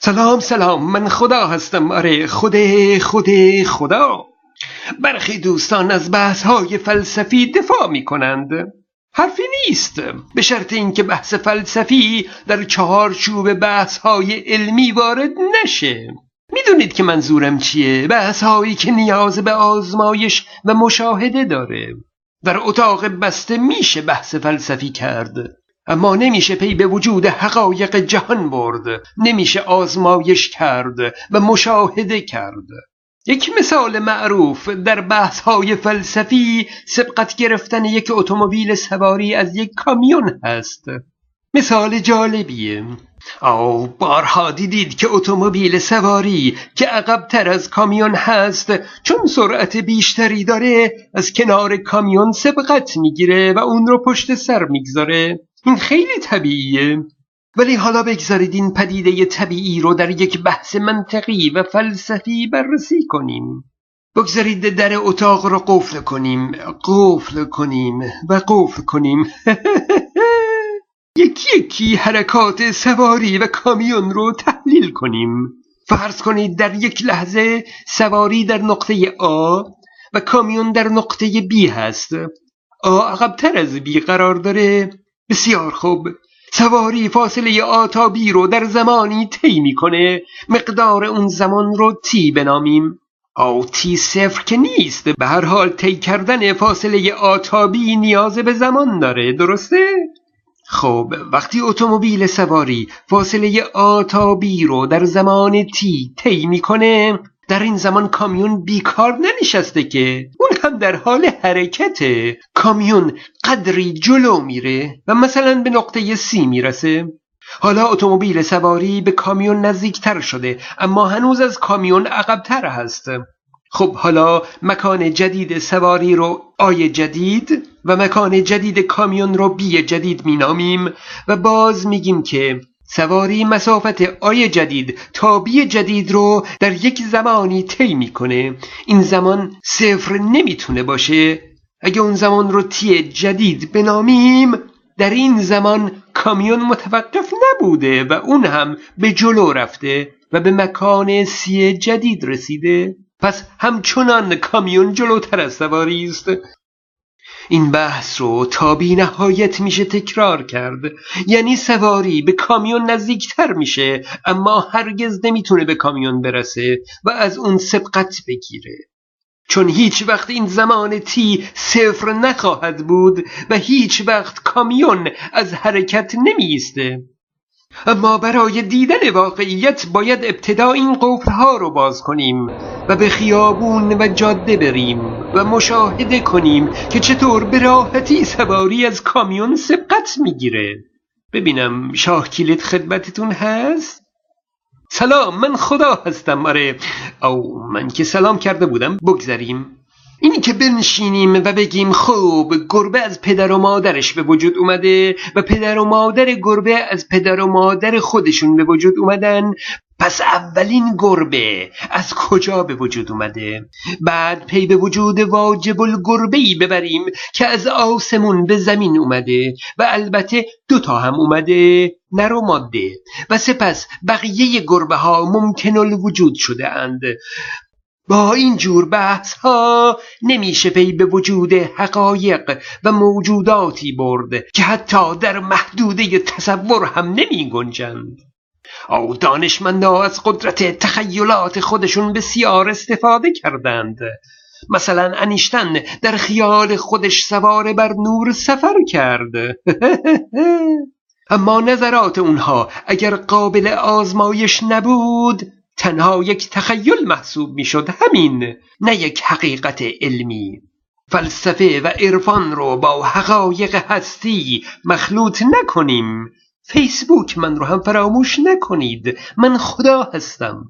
سلام سلام من خدا هستم. آره خود خود خدا. برخی دوستان از بحث های فلسفی دفاع می کنند حرفی نیست. به شرط اینکه بحث فلسفی در چهارچوب بحث های علمی وارد نشه. می‌دونید که منظورم چیه؟ بحث هایی که نیاز به آزمایش و مشاهده داره. در اتاق بسته میشه بحث فلسفی کرد. اما نمیشه پی به وجود حقایق جهان برد نمیشه آزمایش کرد و مشاهده کرد. یک مثال معروف در بحث های فلسفی سبقت گرفتن یک اتومبیل سواری از یک کامیون هست. مثال جالبیه. آو بارها دیدید که اتومبیل سواری که عقبتر از کامیون هست چون سرعت بیشتری داره از کنار کامیون سبقت می‌گیره و اون رو پشت سر می‌گذاره. این خیلی طبیعیه. ولی حالا بگذارید این پدیده طبیعی رو در یک بحث منطقی و فلسفی بررسی کنیم. بگذارید در اتاق رو قفل کنیم. قفل کنیم و قفل کنیم. یکی یکی حرکات سواری و کامیون رو تحلیل کنیم. فرض کنید در یک لحظه سواری در نقطه آ و کامیون در نقطه بی هست. آ عقبتر از بی قرار داره. بسیار خوب. سواری فاصله آ تا بی رو در زمانی طی می‌کنه. مقدار اون زمان رو تی بنامیم. آ تی صفر که نیست. به هر حال طی کردن فاصله آ تا بی نیاز به زمان داره. درسته؟ خب وقتی اتومبیل سواری فاصله آ تا بی رو در زمان تی طی می‌کنه در این زمان کامیون بیکار ننشسته که در حال حرکته کامیون قدری جلو میره و مثلا به نقطه سی می‌رسه. حالا اتومبیل سواری به کامیون نزدیکتر شده اما هنوز از کامیون عقبتر هست. خب حالا مکان جدید سواری رو آی جدید و مکان جدید کامیون رو بی جدید مینامیم و باز میگیم که سواری مسافت آی جدید تا بی جدید رو در یک زمانی طی می‌کنه. این زمان صفر نمی‌تونه باشه. اگه اون زمان رو تی جدید بنامیم در این زمان کامیون متوقف نبوده و اون هم به جلو رفته و به مکان سی جدید رسیده. پس همچنان کامیون جلوتر از سواری است. این بحث رو تا بی نهایت میشه تکرار کرد. یعنی سواری به کامیون نزدیکتر میشه اما هرگز نمی‌تونه به کامیون برسه و از اون سبقت بگیره. چون هیچ وقت این زمان تی صفر نخواهد بود و هیچ وقت کامیون از حرکت نمیسته اما برای دیدن واقعیت باید ابتدا این قفلها رو باز کنیم و به خیابون و جاده بریم و مشاهده کنیم که چطور به راحتی سواری از کامیون سبقت می‌گیره. ببینم شاه کلید خدمتتون هست؟ سلام من خدا هستم. آره او من که سلام کرده بودم بگذریم. اینی که بنشینیم و بگیم خوب گربه از پدر و مادرش به وجود اومده و پدر و مادر گربه از پدر و مادر خودشون به وجود اومدن پس اولین گربه از کجا به وجود اومده؟ بعد پی به وجود واجب الگربه ای ببریم که از آسمون به زمین اومده و البته دوتا هم اومده نر و ماده. و سپس بقیه گربه ها ممکن الوجود شده اند. با این جور بحث ها نمیشه پی به وجود حقایق و موجوداتی برد که حتی در محدوده تصور هم نمی گنجند او دانشمندا از قدرت تخیلات خودشون بسیار استفاده کردند. مثلا انیشتن در خیال خودش سوار بر نور سفر کرد. اما نظرات اونها اگر قابل آزمایش نبود تنها یک تخیل محسوب می‌شد همین نه یک حقیقت علمی. فلسفه و عرفان رو با حقایق هستی مخلوط نکنیم. فیسبوک من رو هم فراموش نکنید. من خدا هستم.